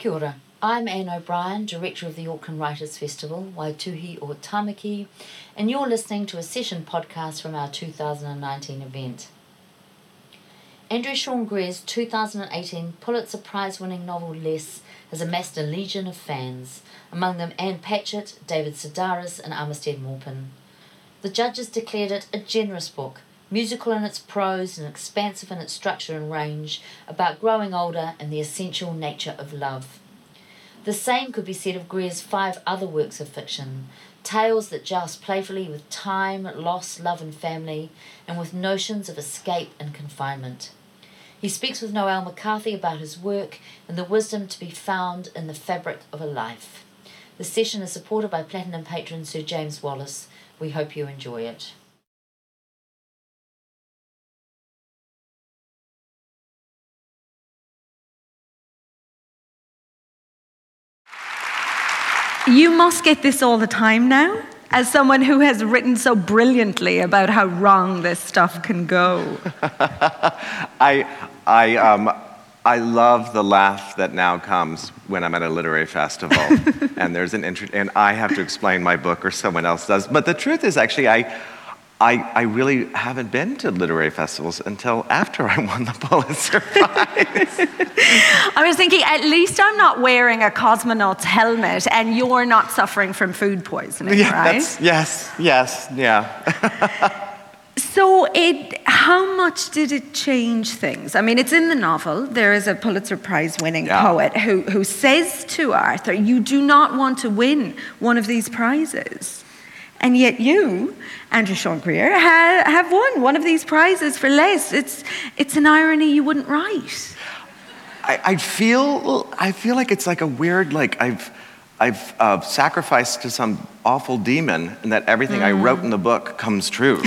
Kia ora. I'm Anne O'Brien, Director of the Auckland Writers Festival, Waituhi o Tamaki, and you're listening to a session podcast from our 2019 event. Andrew Sean Greer's 2018 Pulitzer Prize winning novel Less has amassed a legion of fans, among them Ann Patchett, David Sedaris, and Armistead Maupin. The judges declared it a generous book, musical in its prose and expansive in its structure and range, about growing older and the essential nature of love. The same could be said of Greer's five other works of fiction, tales that joust playfully with time, loss, love, and family, and with notions of escape and confinement. He speaks with Noelle McCarthy about his work and the wisdom to be found in the fabric of a life. The session is supported by Platinum patron Sir James Wallace. We hope you enjoy it. You must get this all the time now, as someone who has written so brilliantly about how wrong this stuff can go. I, I, um, I love the laugh that now comes when I'm at a literary festival and there's an intro, and I have to explain my book or someone else does. But the truth is, actually, I, I, I really haven't been to literary festivals until after I won the Pulitzer Prize. I was thinking, at least I'm not wearing a cosmonaut's helmet and you're not suffering from food poisoning, yeah, right? that's, yes, yes, yeah. So, it, how much did it change things? I mean, it's in the novel. There is a Pulitzer Prize winning Yeah. poet who, who says to Arthur, You do not want to win one of these prizes. And yet, you, Andrew Sean Greer, ha, have won one of these prizes for less. It's, it's an irony you wouldn't write. I, I feel I feel like it's like a weird like I've I've uh, sacrificed to some awful demon, and that everything I wrote in the book comes true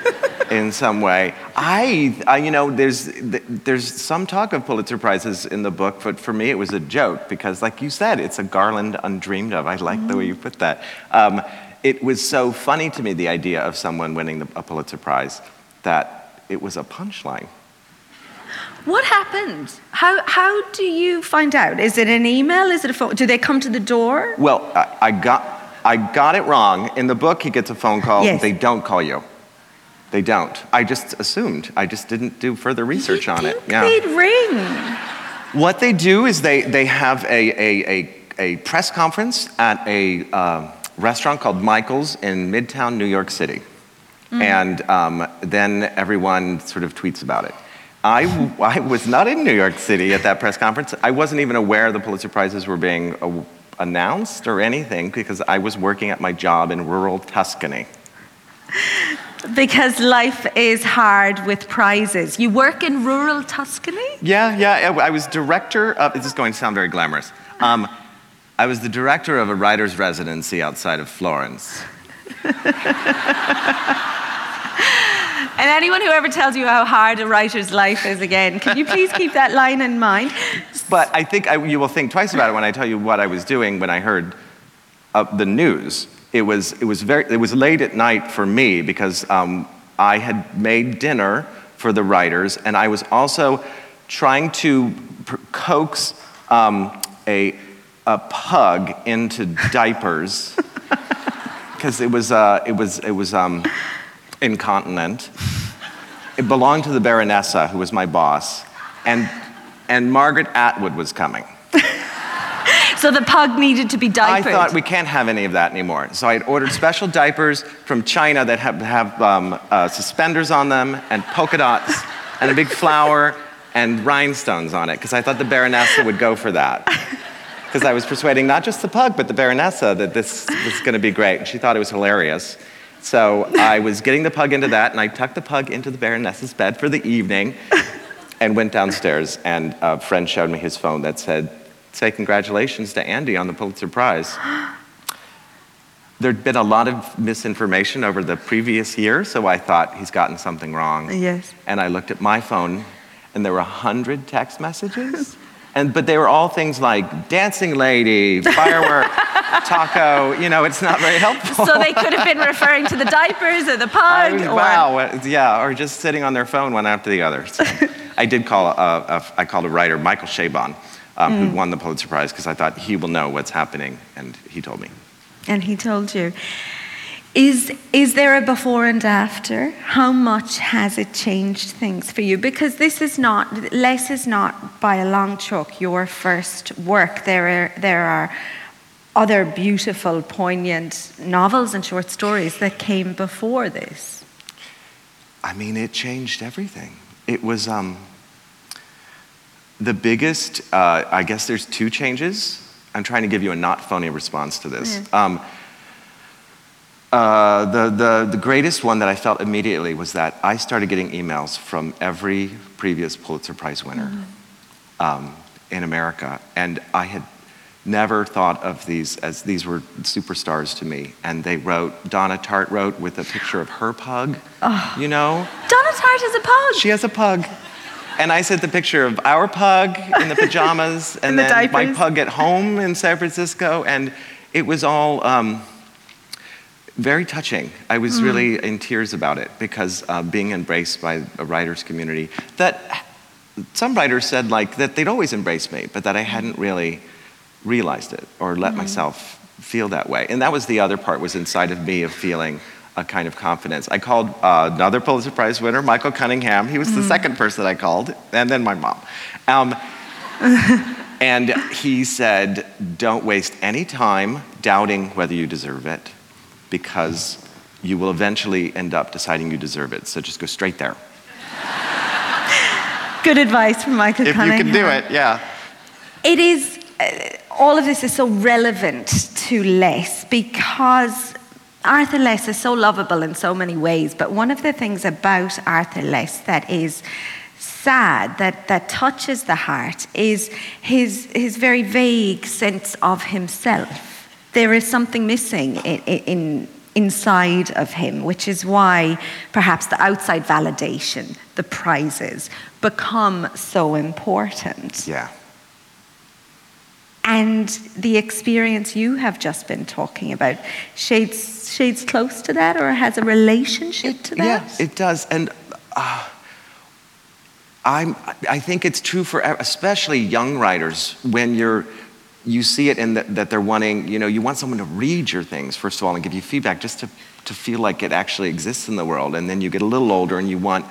in some way. I, I you know there's there's some talk of Pulitzer prizes in the book, but for me it was a joke because, like you said, it's a garland undreamed of. I like the way you put that. Um, it was so funny to me the idea of someone winning the, a Pulitzer prize that it was a punchline. What happened? How, how do you find out? Is it an email? Is it a phone? Do they come to the door? Well, I, I got I got it wrong. In the book, he gets a phone call. Yes. They don't call you. They don't. I just assumed. I just didn't do further research you on it. think They'd ring. What they do is they they have a a, a, a press conference at a uh, restaurant called Michael's in Midtown New York City, and um, then everyone sort of tweets about it. I, I was not in New York City at that press conference. I wasn't even aware the Pulitzer Prizes were being uh, announced or anything because I was working at my job in rural Tuscany. Because life is hard with prizes. You work in rural Tuscany? Yeah, yeah. I I was director of, this is going to sound very glamorous. Um, I was the director of a writer's residency outside of Florence. And anyone who ever tells you how hard a writer's life is again, can you please keep that line in mind? But I think I, you will think twice about it when I tell you what I was doing when I heard uh, the news. It was, it, was very, it was late at night for me because um, I had made dinner for the writers, and I was also trying to pr- coax um, a, a pug into diapers because it was, uh, it was, it was um, incontinent. It belonged to the Baronessa, who was my boss, and, and Margaret Atwood was coming. So the pug needed to be diapered. I thought we can't have any of that anymore. So I had ordered special diapers from China that have, have um, uh, suspenders on them and polka dots and a big flower and rhinestones on it because I thought the Baronessa would go for that. Because I was persuading not just the pug, but the Baronessa that this was going to be great. And she thought it was hilarious. So I was getting the pug into that, and I tucked the pug into the Baronessa's bed for the evening and went downstairs. And a friend showed me his phone that said, Say congratulations to Andy on the Pulitzer Prize. There'd been a lot of misinformation over the previous year, so I thought he's gotten something wrong. Yes. And I looked at my phone, and there were 100 text messages. And, but they were all things like dancing lady, firework, taco. You know, it's not very helpful. So they could have been referring to the diapers or the pug. or- wow, uh, yeah, or just sitting on their phone one after the other. So I did call, a, a, I called a writer, Michael Chabon, um, who won the Pulitzer Prize, because I thought he will know what's happening, and he told me. And he told you. Is, is there a before and after? How much has it changed things for you? Because this is not, Less is not by a long chalk your first work. There are, there are other beautiful, poignant novels and short stories that came before this. I mean, it changed everything. It was um, the biggest, uh, I guess there's two changes. I'm trying to give you a not phony response to this. Um, uh, the, the, the greatest one that I felt immediately was that I started getting emails from every previous Pulitzer Prize winner um, in America. And I had never thought of these as these were superstars to me. And they wrote, Donna Tartt wrote with a picture of her pug, you know? Donna Tartt is a pug. She has a pug. And I sent the picture of our pug in the pajamas and the then my pug at home in San Francisco. And it was all um, very touching. I was really in tears about it because uh, being embraced by a writer's community that some writers said like that they'd always embraced me, but that I hadn't really realized it or let myself feel that way. And that was the other part was inside of me of feeling a kind of confidence. I called uh, another Pulitzer Prize winner, Michael Cunningham. He was the second person I called, and then my mom. Um, and he said, Don't waste any time doubting whether you deserve it because you will eventually end up deciding you deserve it. So just go straight there. Good advice from Michael If you can do it, yeah. It is, uh, all of this is so relevant to Less because Arthur Less is so lovable in so many ways. But one of the things about Arthur Less that is sad, that, that touches the heart, is his, his very vague sense of himself. There is something missing in, in, inside of him, which is why perhaps the outside validation, the prizes, become so important. Yeah. And the experience you have just been talking about shades shades close to that, or has a relationship to that. Yeah, it does. And uh, I'm, I think it's true for especially young writers when you're, you see it in that, that they're wanting, you know, you want someone to read your things, first of all, and give you feedback just to, to feel like it actually exists in the world. And then you get a little older and you want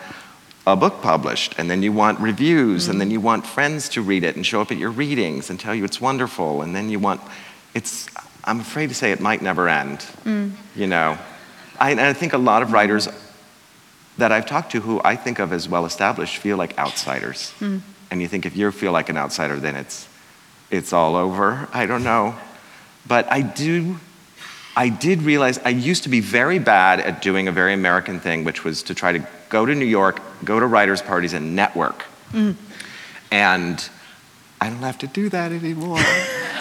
a book published, and then you want reviews, and then you want friends to read it and show up at your readings and tell you it's wonderful, and then you want, it's, I'm afraid to say it might never end, mm. you know. I, and I think a lot of writers that I've talked to who I think of as well established feel like outsiders. Mm. And you think if you feel like an outsider, then it's, it's all over. I don't know. But I do, I did realize I used to be very bad at doing a very American thing, which was to try to go to New York, go to writers' parties, and network. Mm. And I don't have to do that anymore.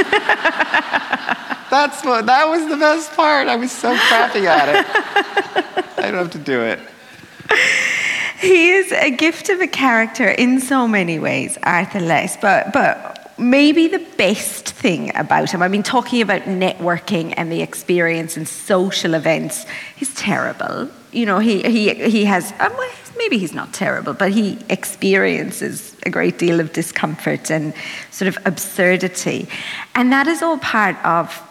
That's what, that was the best part. I was so crappy at it. I don't have to do it. He is a gift of a character in so many ways, Arthur Less, but, but maybe the best thing about him, I mean, talking about networking and the experience and social events, he's terrible. You know, he, he, he has, um, maybe he's not terrible, but he experiences a great deal of discomfort and sort of absurdity. And that is all part of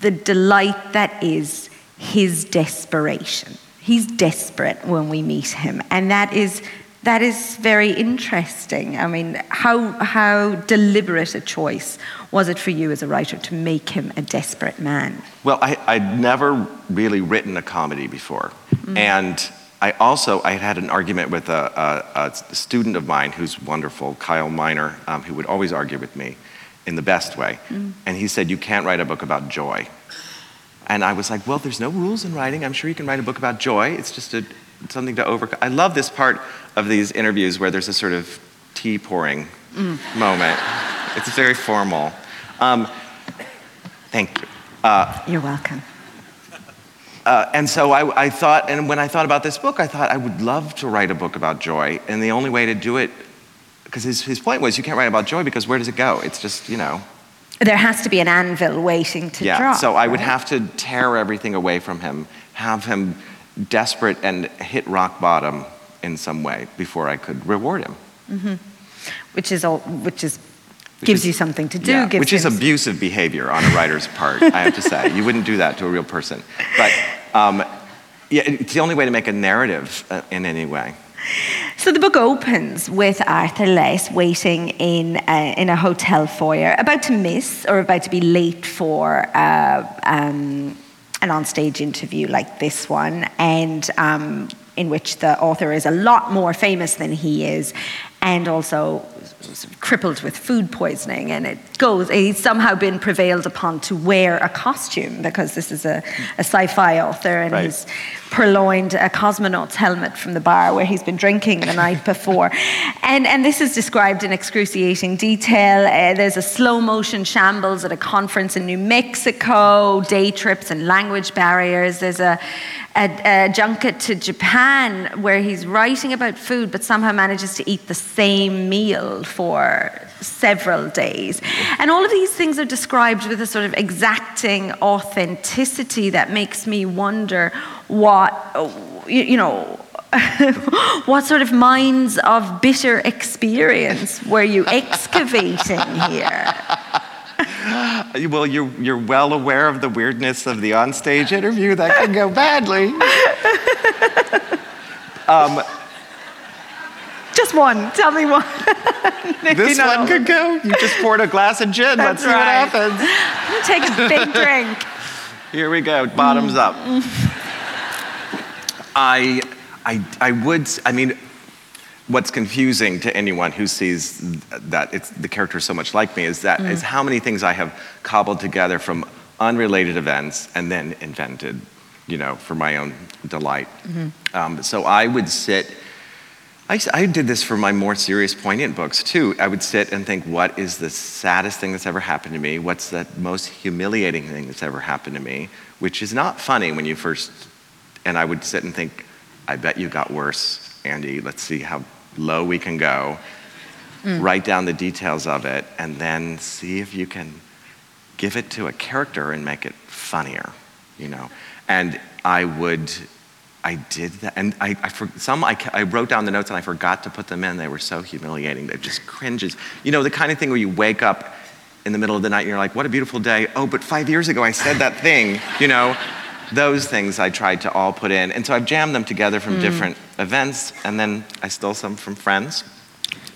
the delight that is his desperation. He's desperate when we meet him, and that is that is very interesting. I mean, how how deliberate a choice was it for you as a writer to make him a desperate man? Well, I, I'd never really written a comedy before. And I also, I had had an argument with a, a, a student of mine who's wonderful, Kyle Minor, um, who would always argue with me in the best way. And he said, you can't write a book about joy. And I was like, well, there's no rules in writing. I'm sure you can write a book about joy. It's just a, something to overcome. I love this part of these interviews where there's a sort of tea pouring moment. It's very formal. Um, thank you. You're welcome. Uh, and so I, I thought, and when I thought about this book, I thought I would love to write a book about joy. And the only way to do it, because his, his point was you can't write about joy because where does it go? It's just, you know. There has to be an anvil waiting to yeah. drop. so I would have to tear everything away from him, have him desperate and hit rock bottom in some way before I could reward him. which is all, which is gives is- you something to do. Yeah, which is abusive behavior on a writer's part, I have to say. You wouldn't do that to a real person. But um, yeah, it's the only way to make a narrative uh, in any way. So the book opens with Arthur Less waiting in a, in a hotel foyer, about to miss or about to be late for uh, um, an onstage interview like this one, and um, in which the author is a lot more famous than he is, and also crippled with food poisoning. And it goes, he's somehow been prevailed upon to wear a costume because this is a, a sci-fi author, and Right. he's purloined a cosmonaut's helmet from the bar where he's been drinking the night before. And, and this is described in excruciating detail. Uh, there's a slow motion shambles at a conference in New Mexico, day trips and language barriers. There's a, a, a junket to Japan where he's writing about food but somehow manages to eat the same meal for several days. And all of these things are described with a sort of exacting authenticity that makes me wonder what, you, know, what sort of mines of bitter experience were you excavating here? Well, you're, you're well aware of the weirdness of the onstage interview. That can go badly. Um, Just one. Tell me one. This one could go. You just poured a glass of gin. Let's That's see right. what happens. Take a big drink. Here we go, bottoms up. I, I, I would, I mean, what's confusing to anyone who sees that it's, the character is so much like me is that is how many things I have cobbled together from unrelated events and then invented, you know, for my own delight. Um, so I would sit. I, I did this for my more serious, poignant books too. I would sit and think, what is the saddest thing that's ever happened to me? What's the most humiliating thing that's ever happened to me? Which is not funny when you first, and I would sit and think, I bet you got worse, Andy. Let's see how low we can go. Hmm. Write down the details of it, and then see if you can give it to a character and make it funnier, you know. And I would, I did that, and I, I for, some I, I wrote down the notes and I forgot to put them in. They were so humiliating. They just cringes. You know, the kind of thing where you wake up in the middle of the night and you're like, what a beautiful day. Oh, but five years ago I said that thing, you know. Those things I tried to all put in. And so I've jammed them together from mm. different events, and then I stole some from friends.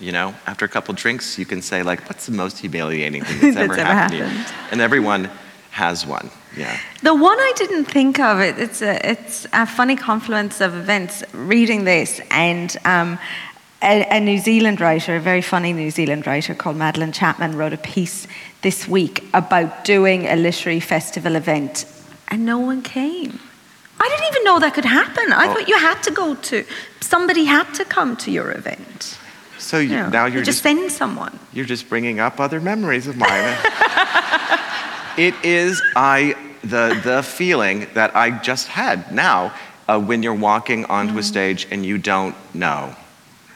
You know, after a couple drinks, you can say, like, what's the most humiliating thing that's, That's ever, ever happened, to you? And everyone has one. Yeah. The one I didn't think of, it, it's, a, it's a funny confluence of events reading this and um, a, a New Zealand writer, a very funny New Zealand writer called Madeleine Chapman, wrote a piece this week about doing a literary festival event and no one came. I didn't even know that could happen. I Oh. thought you had to go to, somebody had to come to your event. So you, You know, now you you're just just, send someone. you're just bringing up other memories of mine. it is I the the feeling that I just had now uh, when you're walking onto a stage and you don't know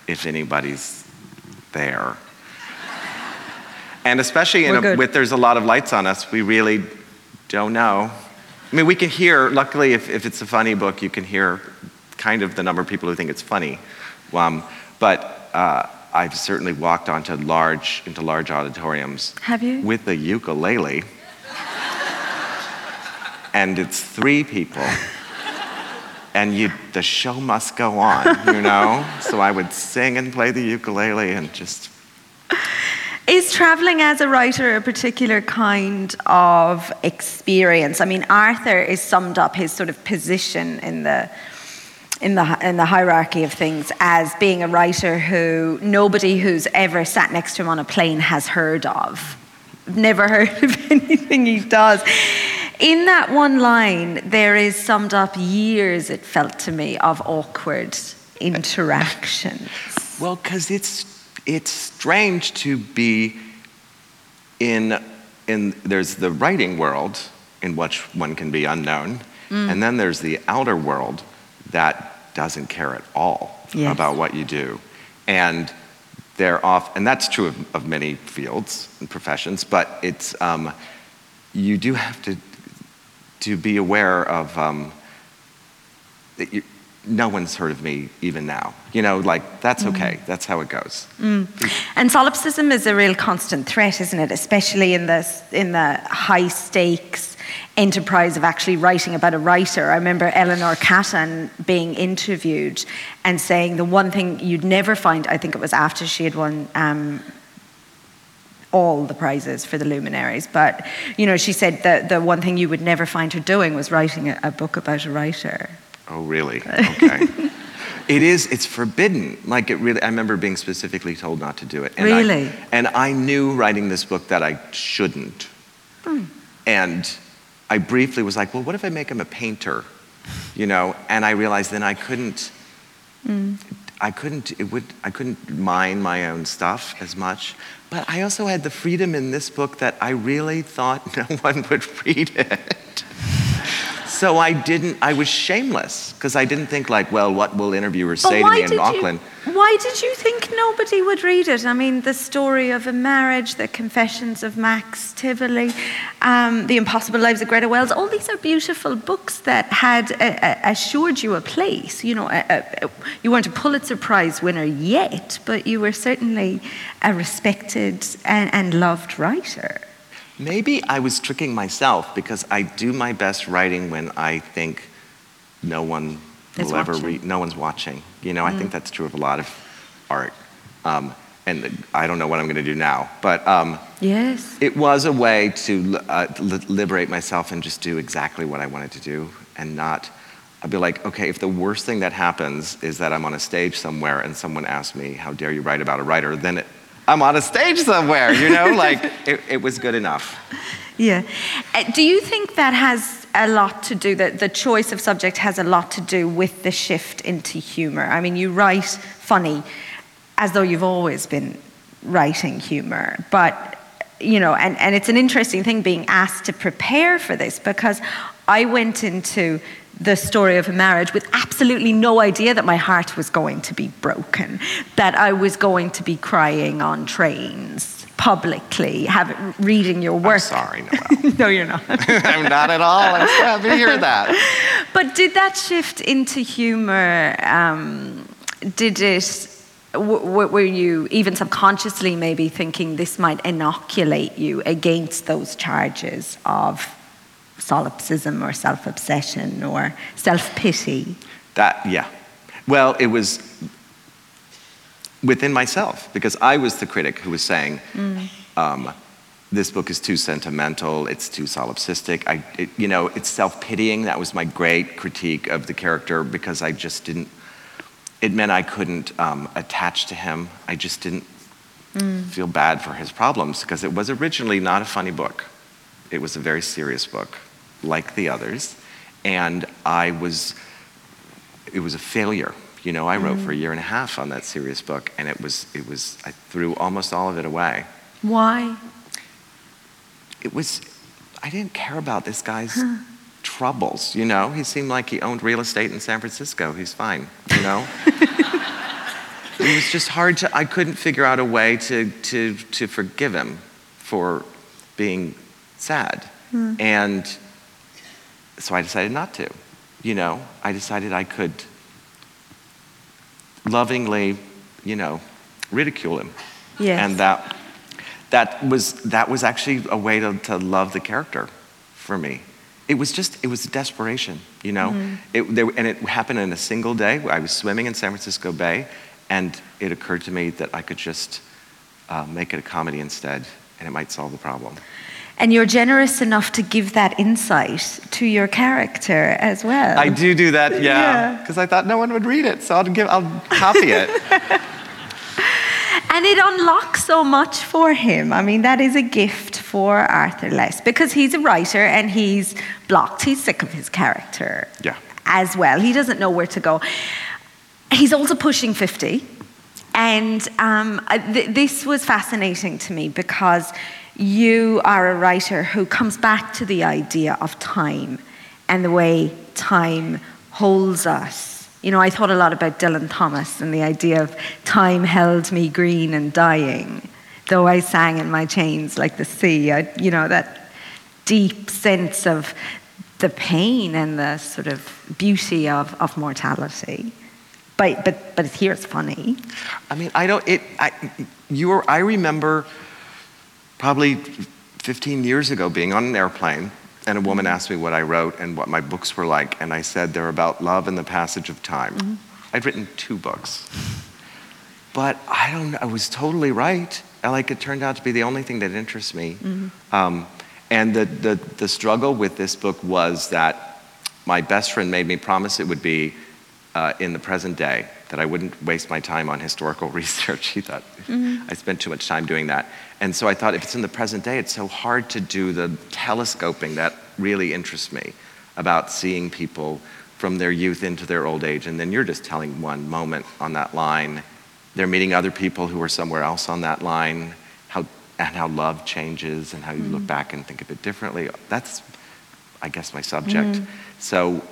if anybody's there. And especially in a, with there's a lot of lights on us, we really don't know. I mean, we can hear. Luckily, if, if it's a funny book, you can hear kind of the number of people who think it's funny. Um, but uh, I've certainly walked onto large into large auditoriums. Have you? With a ukulele, and it's three people, and you the show must go on, you know. so I would sing and play the ukulele and just Is traveling as a writer a particular kind of experience? I mean, Arthur is summed up his sort of position in the in the in the hierarchy of things as being a writer who nobody who's ever sat next to him on a plane has heard of. Never heard of anything he does. In that one line, there is summed up years, it felt to me, of awkward interactions. Well, because it's it's strange to be in in there's the writing world in which one can be unknown, and then there's the outer world that doesn't care at all Yes. about what you do, and they're off, and that's true of, of many fields and professions. But it's um, you do have to to be aware of um, that you, no one's heard of me even now. You know, like that's okay. That's how it goes. And solipsism is a real constant threat, isn't it? Especially in the in the high stakes enterprise of actually writing about a writer. I remember Eleanor Catton being interviewed and saying the one thing you'd never find. I think it was after she had won. Um, all the prizes for the luminaries, but you know, she said that the one thing you would never find her doing was writing a, a book about a writer. Oh, really? Okay. it is. It's forbidden. Like it really. I remember being specifically told not to do it. And I- Really? and I knew writing this book that I shouldn't. Hmm. And I briefly was like, well, what if I make him a painter? You know. And I realized then I couldn't. Hmm. I couldn't. It would. I couldn't mine my own stuff as much. But I also had the freedom in this book that I really thought no one would read it. So I didn't, I was shameless because I didn't think, like, well, what will interviewers say to me in Auckland? You, why did you think nobody would read it? I mean, the story of a marriage, the confessions of Max Tivoli, um, the impossible lives of Greta Wells, all these are beautiful books that had uh, assured you a place. You know, uh, uh, you weren't a Pulitzer Prize winner yet, but you were certainly a respected and, and loved writer. Maybe I was tricking myself because I do my best writing when I think no one will ever read, no one's watching. You know, I think that's true of a lot of art. Um, and I don't know what I'm going to do now, but um, Yes. it was a way to uh, liberate myself and just do exactly what I wanted to do and not. I'd be like, okay, if the worst thing that happens is that I'm on a stage somewhere and someone asks me, how dare you write about a writer, then it, I'm on a stage somewhere, you know? like, it, it was good enough. Yeah. Uh, do you think that has a lot to do, that the choice of subject has a lot to do with the shift into humour? I mean, you write funny as though you've always been writing humour, but, you know, and, and it's an interesting thing being asked to prepare for this because I went into the story of a marriage with absolutely no idea that my heart was going to be broken, that I was going to be crying on trains publicly, have, reading your work. I'm sorry, Noelle. no, you're not. I'm not at all. I'm so happy to hear that. but did that shift into humor? Um, did it? W- w- were you even subconsciously maybe thinking this might inoculate you against those charges of solipsism or self-obsession or self-pity? That, yeah. Well, it was within myself because I was the critic who was saying, um, this book is too sentimental, it's too solipsistic. I, it, you know, it's self-pitying. That was my great critique of the character because I just didn't, it meant I couldn't um, attach to him. I just didn't feel bad for his problems because it was originally not a funny book. It was a very serious book, like the others. And I was, it was a failure. You know, I wrote mm. for a year and a half on that serious book, and it was, it was, I threw almost all of it away. Why? It was, I didn't care about this guy's troubles, you know? He seemed like he owned real estate in San Francisco. He's fine, you know? it was just hard to, I couldn't figure out a way to, to, to forgive him for being sad. Hmm. And so I decided not to, you know? I decided I could lovingly, you know, ridicule him. Yes. And that, that, was, that was actually a way to, to love the character for me. It was just, it was desperation, you know? It, there, and it happened in a single day. I was swimming in San Francisco Bay, and it occurred to me that I could just uh, make it a comedy instead, and it might solve the problem. And you're generous enough to give that insight to your character as well. I do do that, Yeah. yeah, because I thought no one would read it, so I'll give, I'll copy it. And it unlocks so much for him. I mean, that is a gift for Arthur Less because he's a writer and he's blocked. He's sick of his character Yeah. as well. He doesn't know where to go. He's also pushing 50. And um, th- this was fascinating to me because you are a writer who comes back to the idea of time and the way time holds us. You know, I thought a lot about Dylan Thomas and the idea of time held me green and dying, though I sang in my chains like the sea. I, you know, that deep sense of the pain and the sort of beauty of, of mortality. But, but, but here it's funny. I mean, I don't, it, I, you were, I remember probably 15 years ago being on an airplane and a woman asked me what I wrote and what my books were like, and I said they're about love and the passage of time. Mm-hmm. I'd written two books. But I don't I was totally right. Like it turned out to be the only thing that interests me. Mm-hmm. Um, and the, the, the struggle with this book was that my best friend made me promise it would be uh, in the present day, that I wouldn't waste my time on historical research. He thought mm-hmm. I spent too much time doing that. And so I thought if it's in the present day, it's so hard to do the telescoping that really interests me about seeing people from their youth into their old age. And then you're just telling one moment on that line. They're meeting other people who are somewhere else on that line, how, and how love changes and how you mm-hmm. look back and think of it differently. That's, I guess, my subject. Mm-hmm. So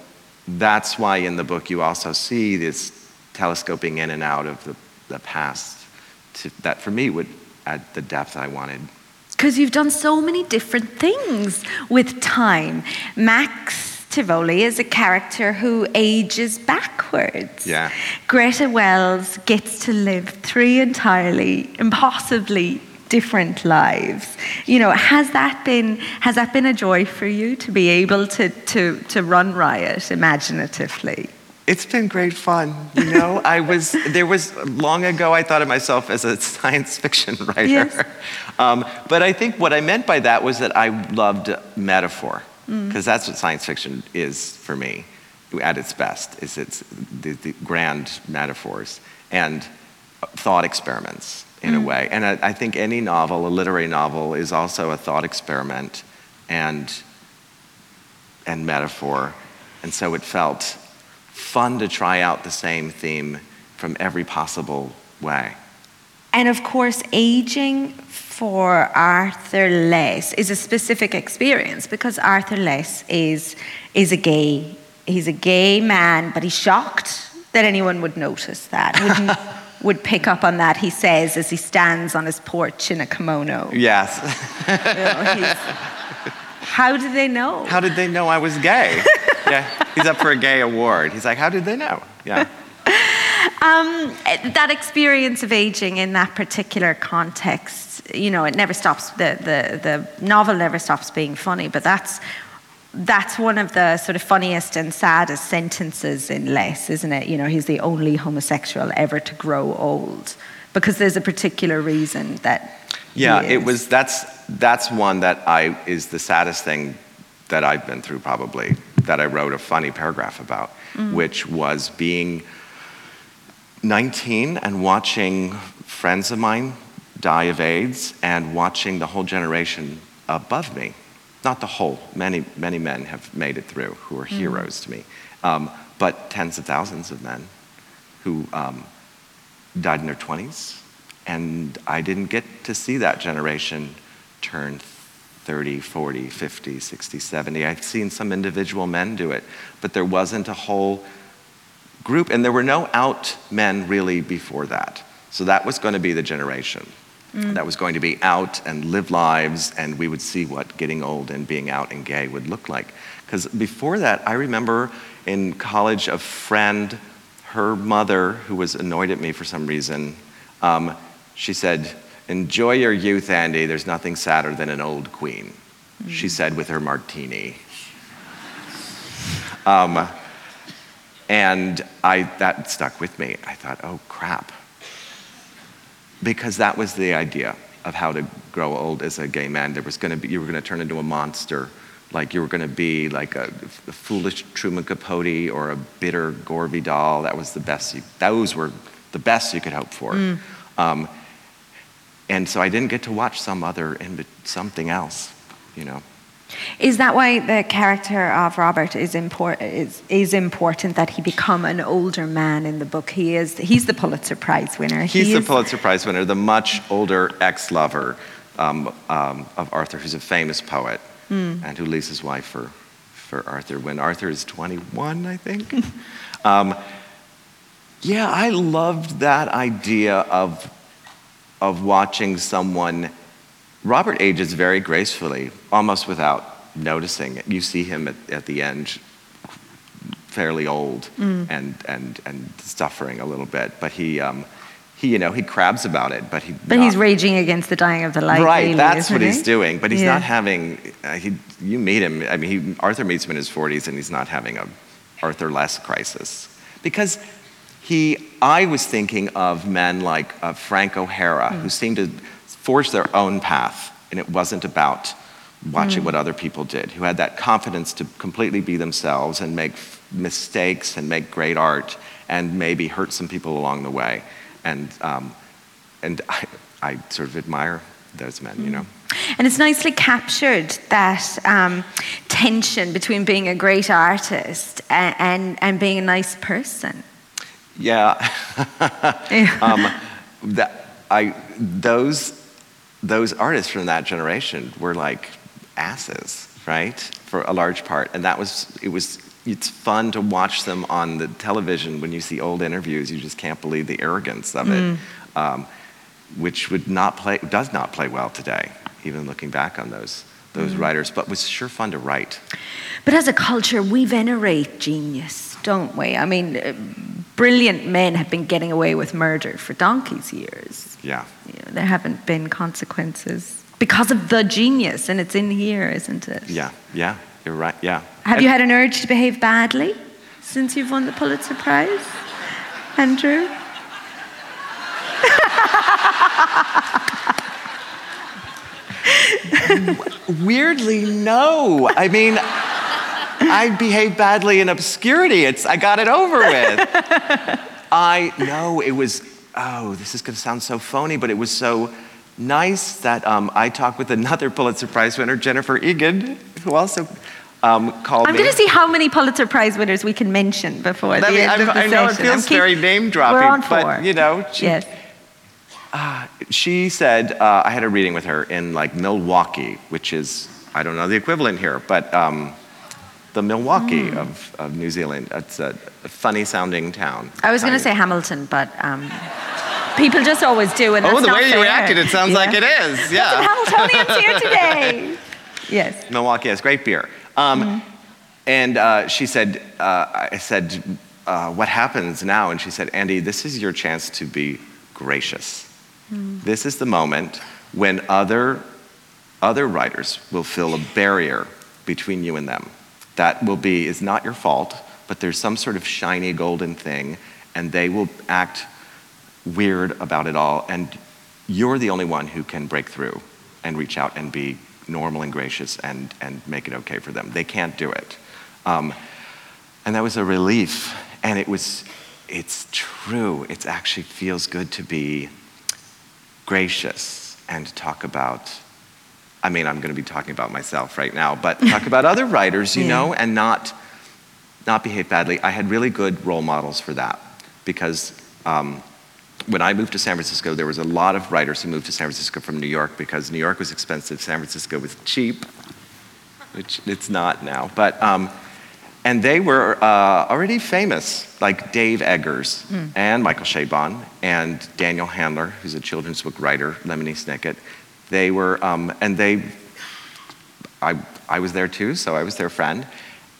that's why in the book you also see this telescoping in and out of the, the past to, that for me would add the depth I wanted. Because you've done so many different things with time. Max Tivoli is a character who ages backwards. Yeah. Greta Wells gets to live three entirely, impossibly different lives. You know, has that been has that been a joy for you to be able to to to run riot imaginatively? It's been great fun. You know, I was there was long ago I thought of myself as a science fiction writer, yes. um, but I think what I meant by that was that I loved metaphor because mm. that's what science fiction is for me at its best. Is it's the, the grand metaphors and thought experiments in mm. a way. And I, I, think any novel, a literary novel, is also a thought experiment and, and metaphor. And so it felt fun to try out the same theme from every possible way. And of course, aging for Arthur Less is a specific experience because Arthur Less is, is a gay, he's a gay man, but he's shocked that anyone would notice that. Would pick up on that, he says, as he stands on his porch in a kimono. Yes. you know, how did they know? How did they know I was gay? yeah, he's up for a gay award. He's like, how did they know? Yeah. Um, that experience of aging in that particular context, you know, it never stops, the, the, the novel never stops being funny, but that's that's one of the sort of funniest and saddest sentences in Less, isn't it? You know, he's the only homosexual ever to grow old because there's a particular reason that. Yeah, it was. That's that's one that I is the saddest thing that I've been through probably that I wrote a funny paragraph about, mm. which was being 19 and watching friends of mine die of AIDS and watching the whole generation above me not the whole, many, many men have made it through who are mm. heroes to me, um, but tens of thousands of men who um, died in their 20s. And I didn't get to see that generation turn 30, 40, 50, 60, 70. I've seen some individual men do it, but there wasn't a whole group, and there were no out men really before that. So that was going to be the generation mm. that was going to be out and live lives, and we would see what getting old and being out and gay would look like. Because before that, I remember in college a friend, her mother, who was annoyed at me for some reason, um, she said, Enjoy your youth, Andy. There's nothing sadder than an old queen, mm. she said with her martini. Um, and I, that stuck with me. I thought, oh crap, because that was the idea of how to grow old as a gay man. There was going to be, you were going to turn into a monster, like you were going to be like a, a, foolish Truman Capote or a bitter Gore Vidal. That was the best. You, those were the best you could hope for. Mm. Um, and so I didn't get to watch some other, something else, you know. Is that why the character of Robert is, import, is, is important that he become an older man in the book? He is, he's the Pulitzer Prize winner. He's he the is, Pulitzer Prize winner, the much older ex lover um, um, of Arthur, who's a famous poet mm. and who leaves his wife for, for Arthur when Arthur is 21, I think. um, yeah, I loved that idea of, of watching someone Robert ages very gracefully, almost without noticing. You see him at, at the end, fairly old Mm. and, and, and suffering a little bit, but he, um, he, you know, he crabs about it, but he. But he's raging against the dying of the light. Right, really, that's what he? he's doing. But he's Yeah. not having. Uh, he, you meet him. I mean, he, Arthur meets him in his 40s, and he's not having a Arthur less crisis because he. I was thinking of men like uh, Frank O'Hara, Hmm. who seemed to forge their own path, and it wasn't about watching Hmm. what other people did. Who had that confidence to completely be themselves and make f- mistakes and make great art, and maybe hurt some people along the way. And um, and I, I sort of admire those men, you know. And it's nicely captured that um, tension between being a great artist and, and, and being a nice person. Yeah, um, that I those those artists from that generation were like asses, right, for a large part, and that was it was. It's fun to watch them on the television when you see old interviews. You just can't believe the arrogance of it, um, which would not play does not play well today. Even looking back on those those writers, but was sure fun to write. But as a culture, we venerate genius, don't we? I mean, uh, brilliant men have been getting away with murder for donkey's years. Yeah. You know, there haven't been consequences because of the genius, and it's in here, isn't it? Yeah, yeah, you're right. Yeah. Have And- you had an urge to behave badly since you've won the Pulitzer Prize, Andrew? Weirdly, no. I mean, I behave badly in obscurity. It's I got it over with. I know it was. Oh, this is going to sound so phony, but it was so nice that um, I talked with another Pulitzer Prize winner, Jennifer Egan, who also um, called I'm me. going to see how many Pulitzer Prize winners we can mention before I the mean, end I'm- of the I know it feels keep- very name dropping, but you know, she, yes. she said uh, I had a reading with her in like Milwaukee, which is I don't know the equivalent here, but um, the Milwaukee Hmm. of, of New Zealand. It's a, a funny sounding town. I was going to say Hamilton, but um, people just always do, and Oh, that's the way you reacted, it sounds Yeah. like it is. Some Yeah. Hamiltonians here today. Yes. Milwaukee has great beer. Um, Mm-hmm. And uh, she said, uh, I said, uh, what happens now? And she said, Andy, this is your chance to be gracious. Mm. This is the moment when other, other writers will feel a barrier between you and them. That will be, is not your fault, but there's some sort of shiny golden thing, and they will act weird about it all. And you're the only one who can break through and reach out and be normal and gracious and, and make it okay for them. They can't do it. Um, and that was a relief. And it was, it's true. It actually feels good to be gracious and talk about, I mean, I'm going to be talking about myself right now, but talk about other writers, you Yeah. know, and not, not behave badly. I had really good role models for that because um, when I moved to San Francisco, there was a lot of writers who moved to San Francisco from New York because New York was expensive, San Francisco was cheap, which it's not now. But um, and they were uh, already famous, like Dave Eggers and Michael Chabon and Daniel Handler, who's a children's book writer, Lemony Snicket. They were, um, and they, I, I was there too, so I was their friend,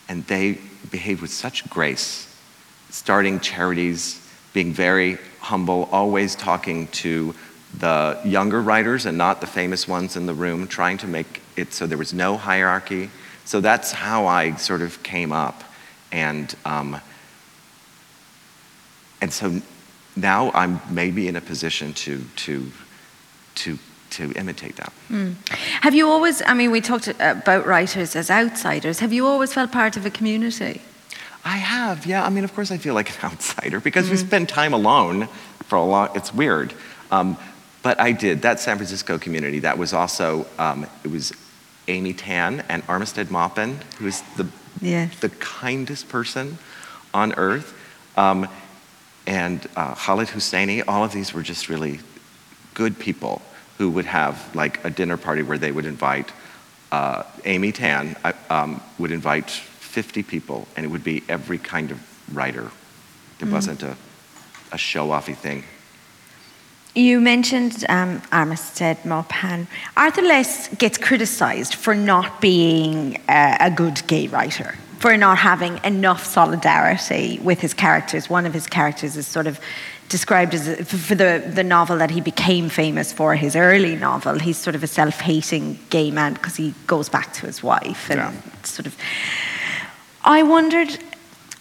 and they behaved with such grace, starting charities, being very humble, always talking to the younger writers and not the famous ones in the room, trying to make it so there was no hierarchy. So that's how I sort of came up. And, um, and so now I'm maybe in a position to, to, to, to imitate that. Have you always, I mean, we talked about writers as outsiders. Have you always felt part of a community? I have, yeah. I mean, of course, I feel like an outsider because we spend time alone for a long. It's weird, um, but I did that San Francisco community. That was also um, it was Amy Tan and Armistead Maupin, who is the Yes. the kindest person on earth, um, and uh, Khaled Hosseini. All of these were just really good people who would have like a dinner party where they would invite uh, Amy Tan uh, um, would invite 50 people, and it would be every kind of writer. It wasn't a, a show-offy thing. You mentioned um, Armistead Maupin. Arthur Less gets criticised for not being uh, a good gay writer, for not having enough solidarity with his characters. One of his characters is sort of described as for the, the novel that he became famous for, his early novel. He's sort of a self hating gay man because he goes back to his wife and Yeah. sort of. I wondered,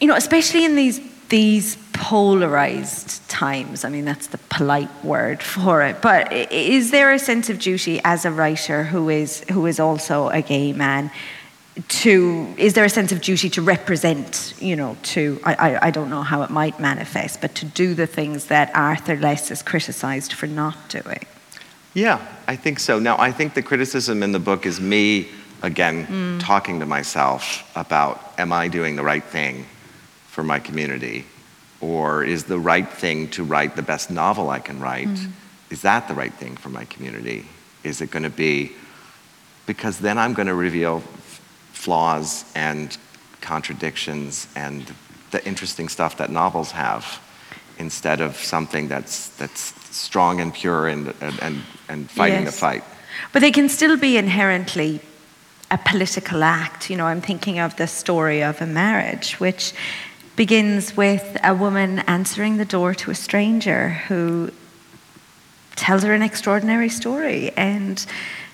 you know, especially in these these polarized times. I mean, that's the polite word for it. But is there a sense of duty as a writer who is who is also a gay man? To is there a sense of duty to represent? You know, to I, I, I don't know how it might manifest, but to do the things that Arthur Less is criticized for not doing. Yeah, I think so. Now, I think the criticism in the book is me, again, mm. talking to myself about am I doing the right thing for my community? Or is the right thing to write the best novel I can write? Mm. Is that the right thing for my community? Is it going to be, because then I'm going to reveal flaws and contradictions and the interesting stuff that novels have instead of something that's, that's strong and pure and, and, and, and fighting the fight. But they can still be inherently a political act. You know, I'm thinking of the story of a marriage, which begins with a woman answering the door to a stranger who tells her an extraordinary story. And,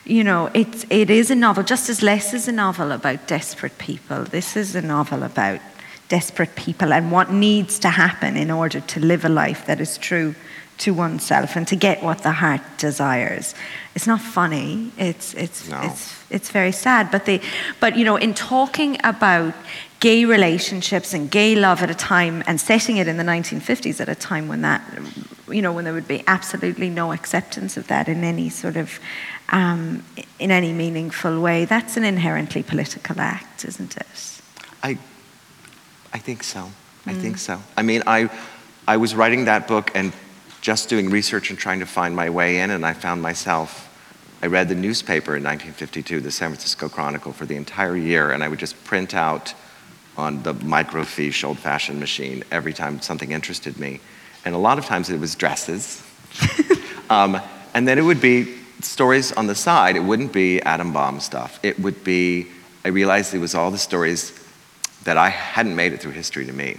you know, it's, it is a novel, just as Less is a novel about desperate people. This is a novel about desperate people and what needs to happen in order to live a life that is true to oneself and to get what the heart desires. It's not funny. It's it's No. it's it's very sad. But they but you know, in talking about gay relationships and gay love at a time and setting it in the 1950s at a time when that you know when there would be absolutely no acceptance of that in any sort of um, in any meaningful way that's an inherently political act isn't it I, I think so. I think so. I mean, I, I was writing that book and just doing research and trying to find my way in, and I found myself. I read the newspaper in 1952, the San Francisco Chronicle, for the entire year, and I would just print out on the microfiche old fashioned machine every time something interested me. And a lot of times it was dresses. um, and then it would be stories on the side. It wouldn't be atom bomb stuff. It would be, I realized it was all the stories that I hadn't made it through history to me,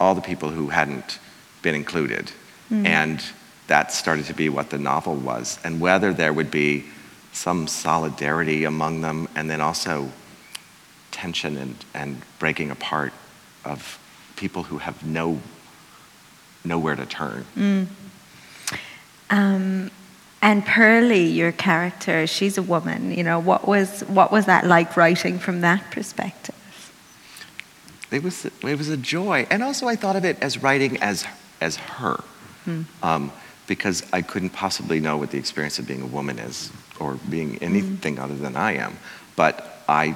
all the people who hadn't been included. And that started to be what the novel was, and whether there would be some solidarity among them, and then also tension and, and breaking apart of people who have no nowhere to turn. Um, and Pearlie, your character, she's a woman. You know, what was what was that like writing from that perspective? It was, it was a joy. And also, I thought of it as writing as, as her, um, because I couldn't possibly know what the experience of being a woman is or being anything other than I am. But I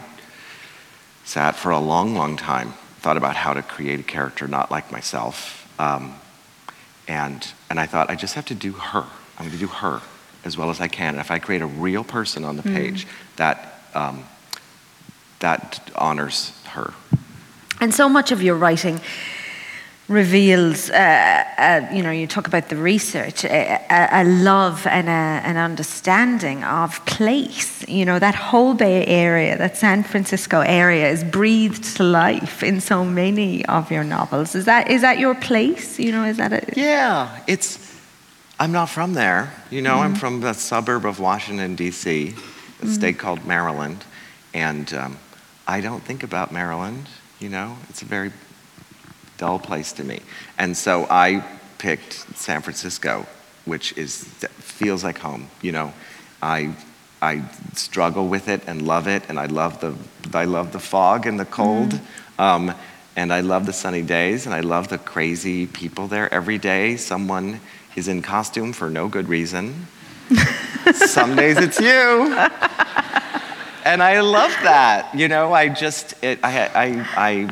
sat for a long, long time, thought about how to create a character not like myself. Um, and, and I thought, I just have to do her. I'm going to do her as well as I can. And if I create a real person on the page, that, um, that honors her. And so much of your writing reveals, uh, uh, you know, you talk about the research, a, a, a love and a, an understanding of place. You know, that whole Bay Area, that San Francisco area is breathed to life in so many of your novels. Is that, is that your place? You know, is that a, Yeah, it's. I'm not from there. You know, I'm from the suburb of Washington, D.C., a state called Maryland. And um, I don't think about Maryland, you know, it's a very dull place to me. And so I picked San Francisco, which is, feels like home, you know. I, I struggle with it and love it, and I love the, I love the fog and the cold. Um, and I love the sunny days, and I love the crazy people there. Every day, someone is in costume for no good reason. Some days it's you. And I love that. You know, I just, it, I, I, I,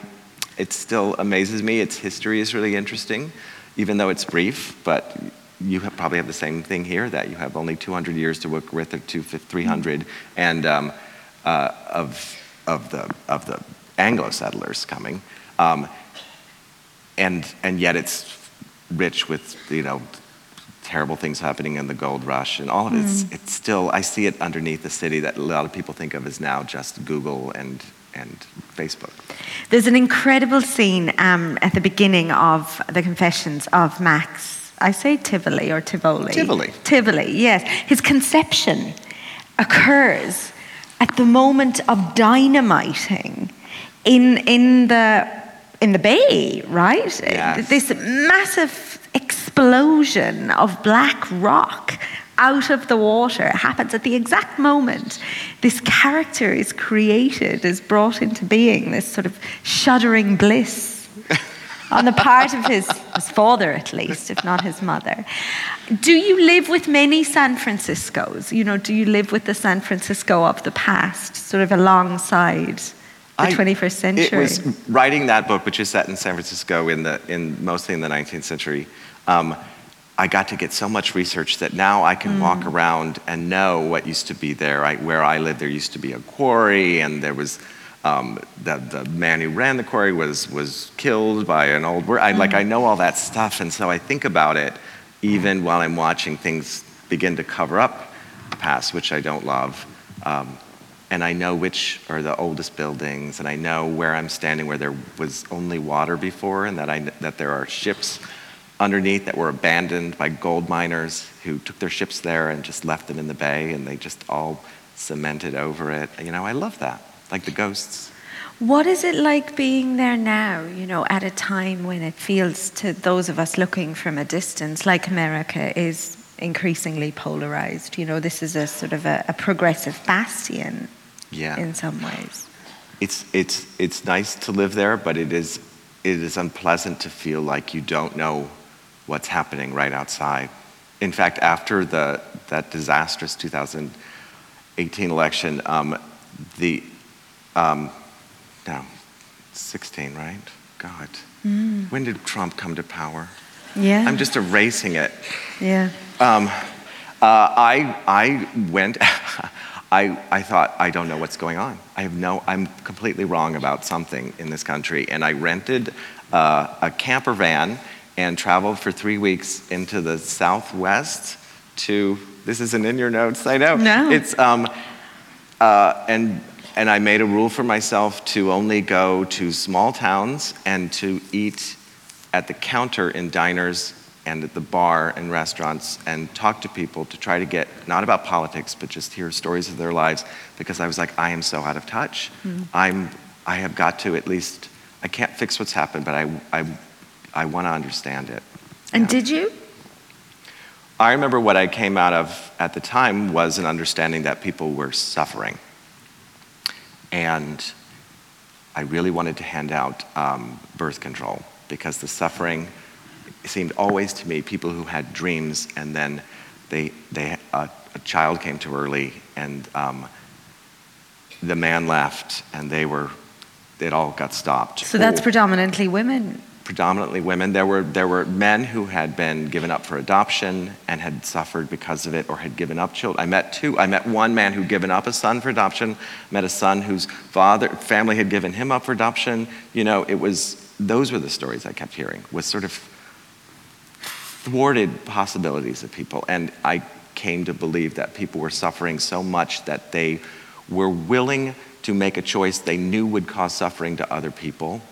it still amazes me. Its history is really interesting, even though it's brief, but you have, probably have the same thing here that you have only 200 years to work with, or two, 300, and um, uh, of, of, the, of the Anglo settlers coming. Um, and, and yet it's rich with, you know, terrible things happening in the gold rush and all of it. It's, it's still, I see it underneath the city that a lot of people think of as now just Google and, and Facebook. There's an incredible scene um, at the beginning of the Confessions of Max. I say Tivoli or Tivoli. Tivoli. Tivoli, yes. His conception occurs at the moment of dynamiting in, in, the, in the bay, right? Yes. This massive explosion of black rock out of the water It happens at the exact moment this character is created, is brought into being, this sort of shuddering bliss on the part of his, his father, at least, if not his mother. Do you live with many San Franciscos? You know, do you live with the San Francisco of the past, sort of alongside the I- 21st century? It was writing that book, which is set in San Francisco in the in mostly in the 19th century. Um, I got to get so much research that now I can walk around and know what used to be there. I, where I lived, there used to be a quarry, and there was um, the the man who ran the quarry was was killed by an old. I like I know all that stuff, and so I think about it even while I'm watching things begin to cover up the past, which I don't love. Um, and I know which are the oldest buildings, and I know where I'm standing where there was only water before, and that, I, that there are ships underneath that were abandoned by gold miners who took their ships there and just left them in the bay, and they just all cemented over it. You know, I love that, like the ghosts. What is it like being there now, you know, at a time when it feels to those of us looking from a distance like America is increasingly polarized? You know, this is a sort of a, a progressive bastion Yeah. in some ways. it's it's it's nice to live there, but it is it is unpleasant to feel like you don't know what's happening right outside. In fact, after the that disastrous 2018 election, um, the um, no, 16, right? God, when did Trump come to power? Yeah. I'm just erasing it. Yeah. Um, uh, I, I went, I, I thought, I don't know what's going on. I have no, I'm completely wrong about something in this country. And I rented uh, a camper van and traveled for three weeks into the Southwest to, this isn't in your notes, I know. No. It's, um, uh, and, and I made a rule for myself to only go to small towns and to eat at the counter in diners and at the bar and restaurants and talk to people to try to get not about politics but just hear stories of their lives because I was like I am so out of touch. I'm I have got to at least I can't fix what's happened but I I I want to understand it. And Yeah. did you? I remember what I came out of at the time was an understanding that people were suffering. And I really wanted to hand out um, birth control because the suffering seemed always to me people who had dreams and then they, they, uh, a child came too early and um, the man left and they were, it all got stopped. So that's predominantly women. Predominantly women. There were, there were men who had been given up for adoption and had suffered because of it or had given up children. I met two. I met one man who'd given up a son for adoption, met a son whose father, family had given him up for adoption. You know, it was, those were the stories I kept hearing, was sort of thwarted possibilities of people. And I came to believe that people were suffering so much that they were willing to make a choice they knew would cause suffering to other people,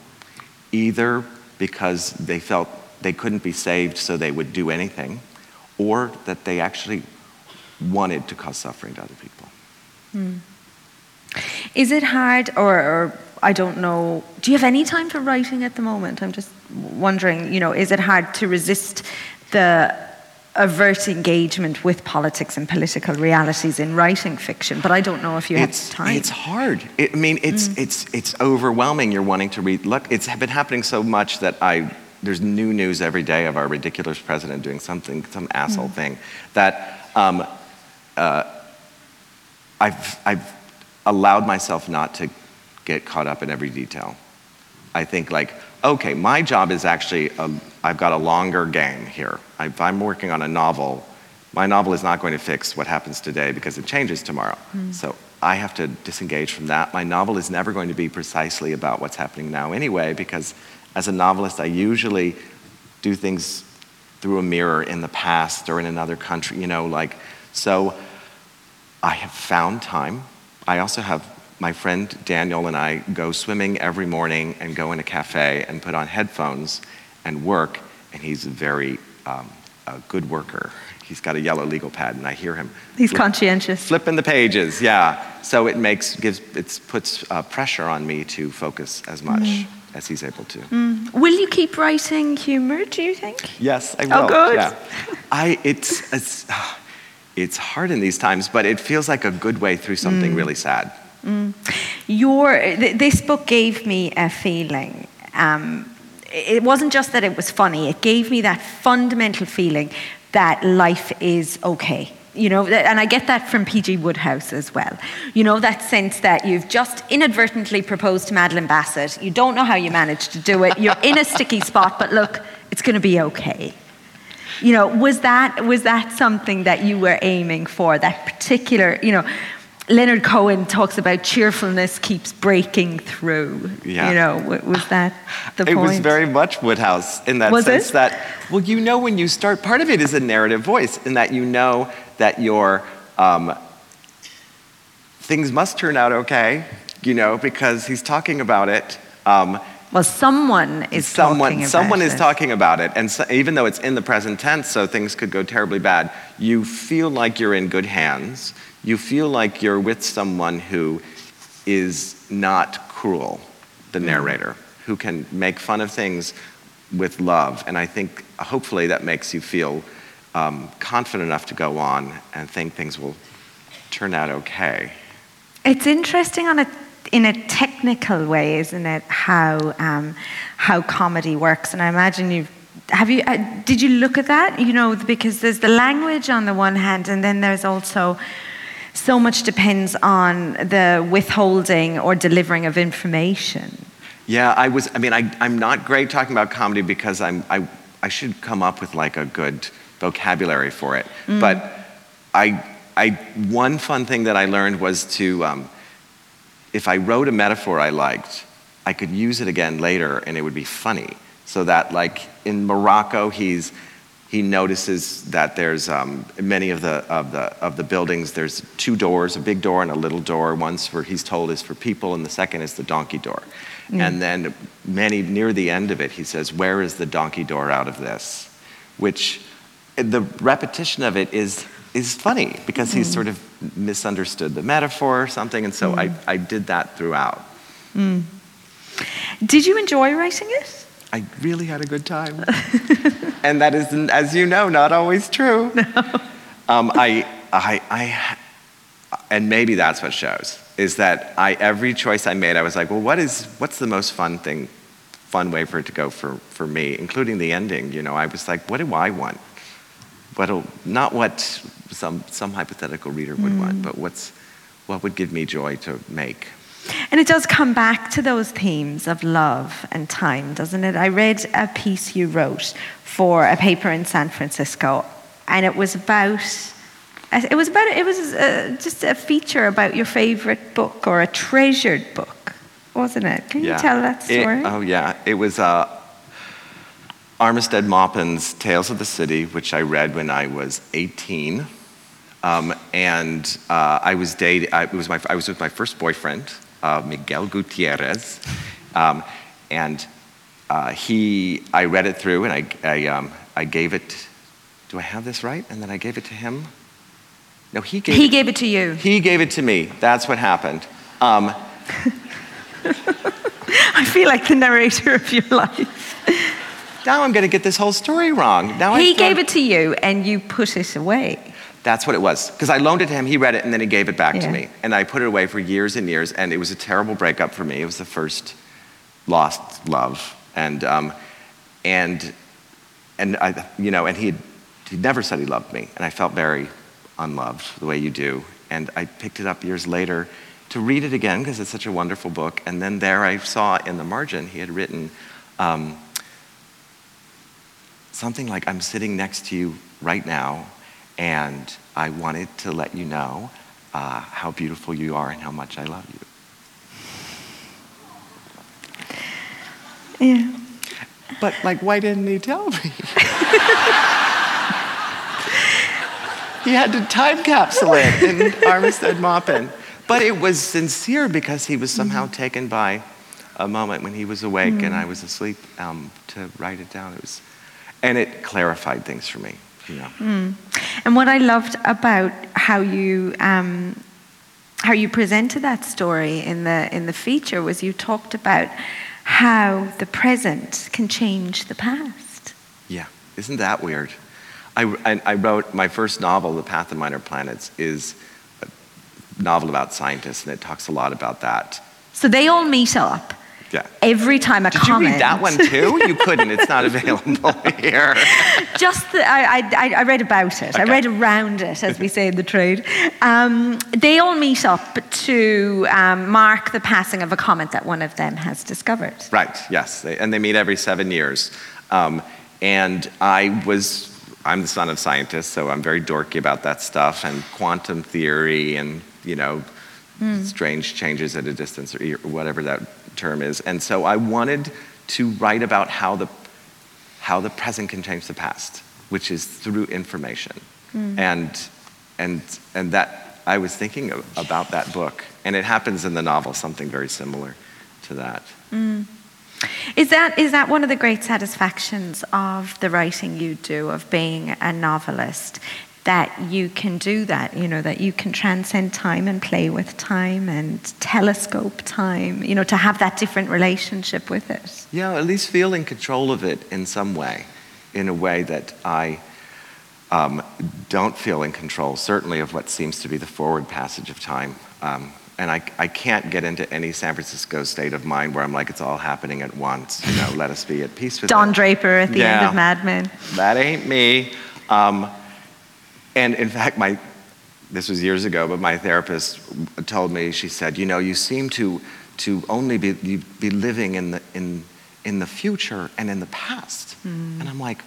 either because they felt they couldn't be saved so they would do anything, or that they actually wanted to cause suffering to other people. Hmm. Is it hard, or, or I don't know, do you have any time for writing at the moment? I'm just wondering, you know, is it hard to resist the avert engagement with politics and political realities in writing fiction? But I don't know if you it's, have time. It's hard. It, I mean, it's, it's, it's overwhelming. You're wanting to read. Look, it's been happening so much that I, there's new news every day of our ridiculous president doing something, some asshole thing, that um, uh, I've, I've allowed myself not to get caught up in every detail. I think like, okay, my job is actually, um, I've got a longer game here. If I'm working on a novel, my novel is not going to fix what happens today because it changes tomorrow. So I have to disengage from that. My novel is never going to be precisely about what's happening now anyway, because as a novelist, I usually do things through a mirror in the past or in another country, you know, like, so I have found time. I also have my friend Daniel and I go swimming every morning and go in a cafe and put on headphones and work, and he's a very um, a good worker. He's got a yellow legal pad, and I hear him. He's flip- conscientious. Flipping the pages, yeah. So it makes gives it puts uh, pressure on me to focus as much Mm. as he's able to. Will you keep writing humor, do you think? Yes, I will. Oh, will. good. Yeah. I it's it's it's hard in these times, but it feels like a good way through something Mm. really sad. Your, th- this book gave me a feeling. Um, it wasn't just that it was funny, it gave me that fundamental feeling that life is okay. You know, and I get that from P.G. Wodehouse as well. You know, that sense that you've just inadvertently proposed to Madeline Bassett. You don't know how you managed to do it. You're in a sticky spot, but look, it's going to be okay. You know, was that was that something that you were aiming for? That particular, you know, Leonard Cohen talks about cheerfulness keeps breaking through. Yeah. You know, was that the it point? It was very much Wodehouse in that Was sense it? that, well, you know, when you start, part of it is a narrative voice, in that you know that your um, things must turn out okay, you know, because he's talking about it. Um, well, someone is someone, talking about it. someone someone is talking about it, and so, even though it's in the present tense, so things could go terribly bad, you feel like you're in good hands. You feel like you're with someone who is not cruel, the Mm. narrator, who can make fun of things with love. And I think hopefully that makes you feel um, confident enough to go on and think things will turn out okay. It's interesting on a in a technical way, isn't it? How um, how comedy works, and I imagine you have you uh, did you look at that? You know, because there's the language on the one hand, and then there's also so much depends on the withholding or delivering of information. Yeah, I was. I mean, I, I'm not great talking about comedy because I'm. I, I should come up with like a good vocabulary for it. But I, I, one fun thing that I learned was to, um, if I wrote a metaphor I liked, I could use it again later and it would be funny. So that, like in Morocco, he's he notices that there's um, many of the, of, the, of the buildings, there's two doors, a big door and a little door. One's for, he's told, is for people, and the second is the donkey door. Mm. And then many, near the end of it, he says, where is the donkey door out of this? Which, the repetition of it is, is funny because he's mm. sort of misunderstood the metaphor or something, and so I, mm. I did that throughout. Did you enjoy writing it? I really had a good time. and that is, as you know, not always true. Um, I, I, I, and maybe that's what shows, is that I, every choice I made, I was like, well, what is, what's the most fun thing, fun way for it to go for, for me, including the ending, you know? I was like, what do I want? What'll, not what some, some hypothetical reader would want, but what's, what would give me joy to make? And it does come back to those themes of love and time, doesn't it? I read a piece you wrote for a paper in San Francisco, and it was about. It was about. It was uh, just a feature about your favorite book or a treasured book, wasn't it? Can you tell that It- story? oh, yeah. It was uh, Armistead Maupin's Tales of the City, which I read when I was 18. Um, and uh, I was dating, I, it was my, I was with my first boyfriend, uh, Miguel Gutierrez. Um, and uh, he, I read it through and I, I, um, I gave it, do I have this right? And then I gave it to him? No, he gave he it, gave it to you. he gave it to me. That's what happened. Um, I feel like the narrator of your life. now I'm going to get this whole story wrong. Now He thrown- gave it to you, and you put it away. That's what it was. Because I loaned it to him, he read it, and then he gave it back Yeah. to me. And I put it away for years and years, and it was a terrible breakup for me. It was the first lost love. And, um, and, and I, you know, and he he never said he loved me. And I felt very unloved the way you do. And I picked it up years later to read it again because it's such a wonderful book. And then there I saw in the margin he had written um, something like, I'm sitting next to you right now, and I wanted to let you know uh, how beautiful you are and how much I love you. Yeah. But, like, why didn't he tell me? he had to time capsule it in Armistead Maupin. But it was sincere because he was somehow taken by a moment when he was awake and I was asleep um, to write it down. It was, and it clarified things for me. You know. And what I loved about how you um, how you presented that story in the in the feature was you talked about how the present can change the past. Yeah, isn't that weird? I, I, I wrote my first novel, The Path of Minor Planets, is a novel about scientists, and it talks a lot about that. So they all meet up Yeah. every time a Did comment. you read that one too? You couldn't. It's not available here. Just the, I, I, I read about it. I read around it, as we say in the trade. Um, they all meet up to um, mark the passing of a comet that one of them has discovered. Right. Yes. They, and they meet every seven years. Um, and I was. I'm the son of scientists, so I'm very dorky about that stuff and quantum theory and you know strange changes at a distance or whatever that term is. And so I wanted to write about how the how the present can change the past, which is through information. Hmm. And and and that I was thinking of, about that book, and it happens in the novel something very similar to that. Hmm. Is that, is that one of the great satisfactions of the writing you do, of being a novelist? That you can do that, you know, that you can transcend time and play with time and telescope time, you know, to have that different relationship with it. Yeah, at least feel in control of it in some way, in a way that I um, don't feel in control, certainly of what seems to be the forward passage of time. Um, and I, I can't get into any San Francisco state of mind where I'm like, it's all happening at once. You know, let us be at peace with Don it. Draper at the end of Mad Men. That ain't me. Um, and in fact, my this was years ago, but my therapist told me. She said, "You know, you seem to to only be you be living in the in in the future and in the past." And I'm like,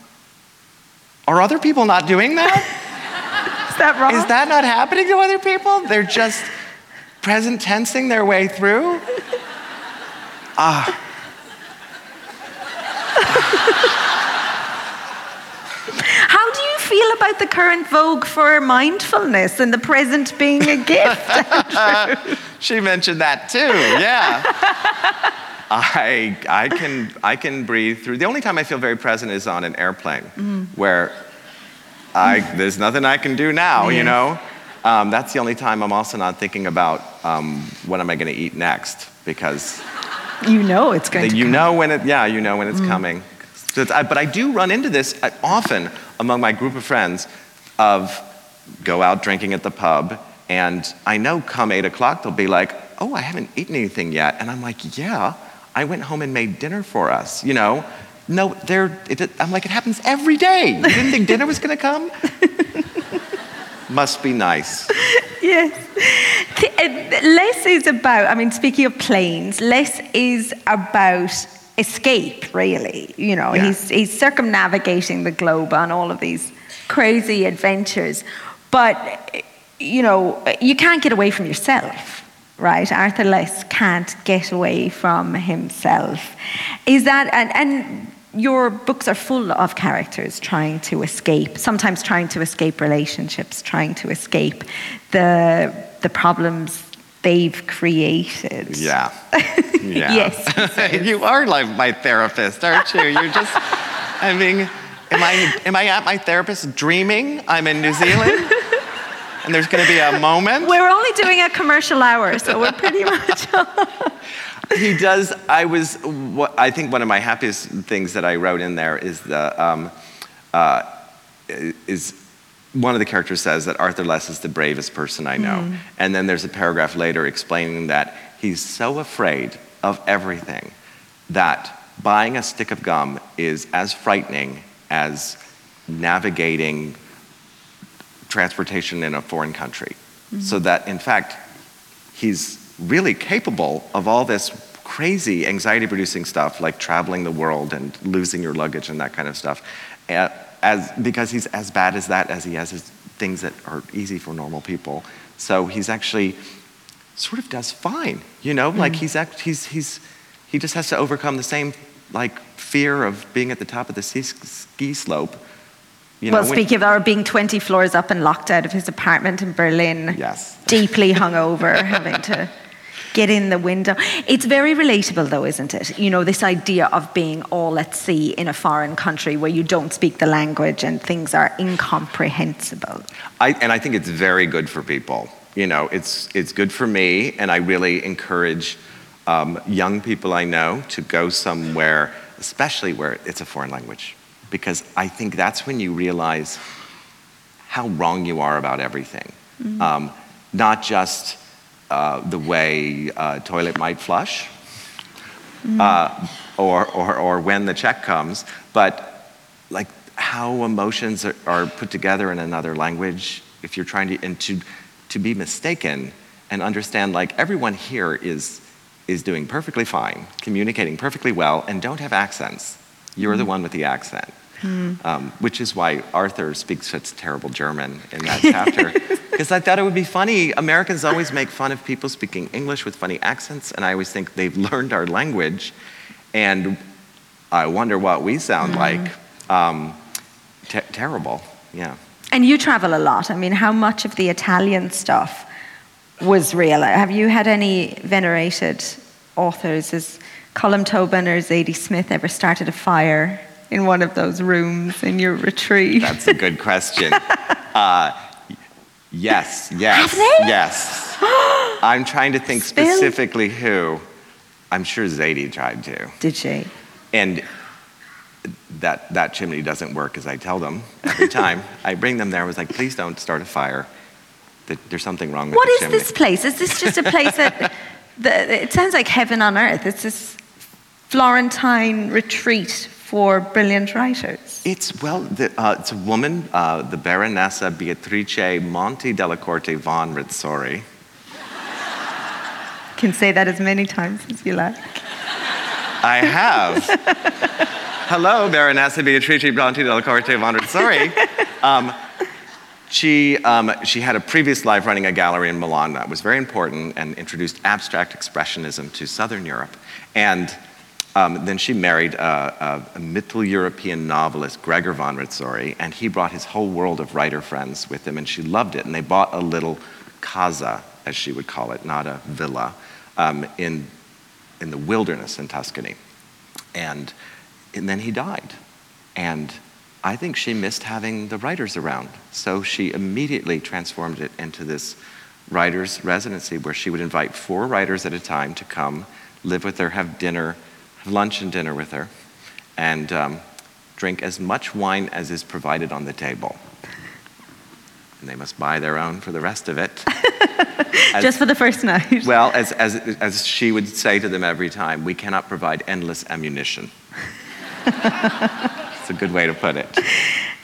"Are other people not doing that? Is that wrong? Is that not happening to other people? They're just present tensing their way through." Ah. feel about the current vogue for mindfulness and the present being a gift? She mentioned that too. Yeah. I I can I can breathe through. The only time I feel very present is on an airplane, where I there's nothing I can do now. Yeah. You know, um, that's the only time I'm also not thinking about um, what am I going to eat next because you know it's going to you come. know when it yeah you know when it's coming. So it's, I, but I do run into this uh, often among my group of friends of go out drinking at the pub and I know come eight o'clock they'll be like oh I haven't eaten anything yet. And I'm like yeah I went home and made dinner for us you know? No they're it, I'm like it happens every day. You didn't think dinner was going to come? Must be nice. Yes. Uh, Less is about, I mean, speaking of planes, less is about escape, really. You know, Yeah. he's, he's circumnavigating the globe on all of these crazy adventures. But, you know, you can't get away from yourself, right? Arthur Less can't get away from himself. Is that, and, and your books are full of characters trying to escape, sometimes trying to escape relationships, trying to escape the, the problems they've created. yeah yeah Yes. you are like my therapist, aren't you? You're just, I mean, am I, am I at my therapist dreaming I'm in New Zealand? And there's going to be a moment? We're only doing a commercial hour, so we're pretty much. he does. I was, what, I think one of my happiest things that I wrote in there is the, um, uh, is one of the characters says that Arthur Less is the bravest person I know. And then there's a paragraph later explaining that he's so afraid of everything that buying a stick of gum is as frightening as navigating transportation in a foreign country. So that, in fact, he's really capable of all this crazy anxiety producing stuff like traveling the world and losing your luggage and that kind of stuff uh, as, because he's as bad as that as he has his things that are easy for normal people. So he's actually sort of does fine you know? Like mm. he's, act, he's, he's he just has to overcome the same like fear of being at the top of the ski, ski slope You well, know, when- speaking of our being 20 floors up and locked out of his apartment in Berlin, Yes. deeply hungover, having to get in the window. It's very relatable, though, isn't it? You know, this idea of being all at sea in a foreign country where you don't speak the language and things are incomprehensible. I, and I think it's very good for people. You know, it's, it's good for me, and I really encourage um, young people I know to go somewhere, especially where it's a foreign language, because I think that's when you realize how wrong you are about everything. Um, not just uh, the way a toilet might flush, uh, or, or, or when the check comes, but like how emotions are, are put together in another language if you're trying to, and to, to be mistaken and understand like everyone here is, is doing perfectly fine, communicating perfectly well, and don't have accents. You're the one with the accent. Um, which is why Arthur speaks such terrible German in that chapter. Because I thought it would be funny. Americans always make fun of people speaking English with funny accents, and I always think they've learned our language, and I wonder what we sound like. Um, te- terrible, yeah. And you travel a lot. I mean, how much of the Italian stuff was real? Have you had any venerated authors? Has Colm Tóibín or Zadie Smith ever started a fire in one of those rooms in your retreat? That's a good question. uh, yes, yes, yes. I'm trying to think specifically who. I'm sure Zadie tried to. Did she? And that, that chimney doesn't work as I tell them every time. I bring them there, I was like, please don't start a fire. Th- There's something wrong with What the is chimney. this place? Is this just a place that, that it sounds like heaven on earth? It's this Florentine retreat for brilliant writers. It's, well, the, uh, it's a woman, uh, the Baronessa Beatrice Monti della Corte von Rezzori. You can say that as many times as you like. I have. Hello, Baronessa Beatrice Monti della Corte von Rezzori. Um, she, um, she had a previous life running a gallery in Milan that was very important and introduced abstract expressionism to Southern Europe. And um, then she married a, a, a Middle European novelist, Gregor von Rezzori, and he brought his whole world of writer friends with him, and she loved it. And they bought a little casa, as she would call it, not a villa, um, in, in the wilderness in Tuscany. And, and then he died. And I think she missed having the writers around. So she immediately transformed it into this writer's residency where she would invite four writers at a time to come, live with her, have dinner, lunch and dinner with her, and um, drink as much wine as is provided on the table. And they must buy their own for the rest of it. As- Just for the first night. well, as, as, as she would say to them every time, we cannot provide endless ammunition. it's a good way to put it.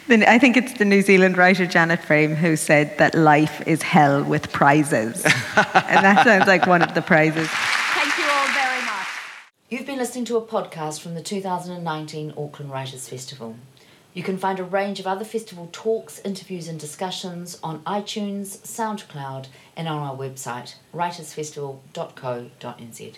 I think it's the New Zealand writer Janet Frame who said that life is hell with prizes. and that sounds like one of the prizes. Thank you all very much. You've been listening to a podcast from the 2019 Auckland Writers Festival. You can find a range of other festival talks, interviews, and discussions on iTunes, SoundCloud, and on our website, writersfestival.co.nz.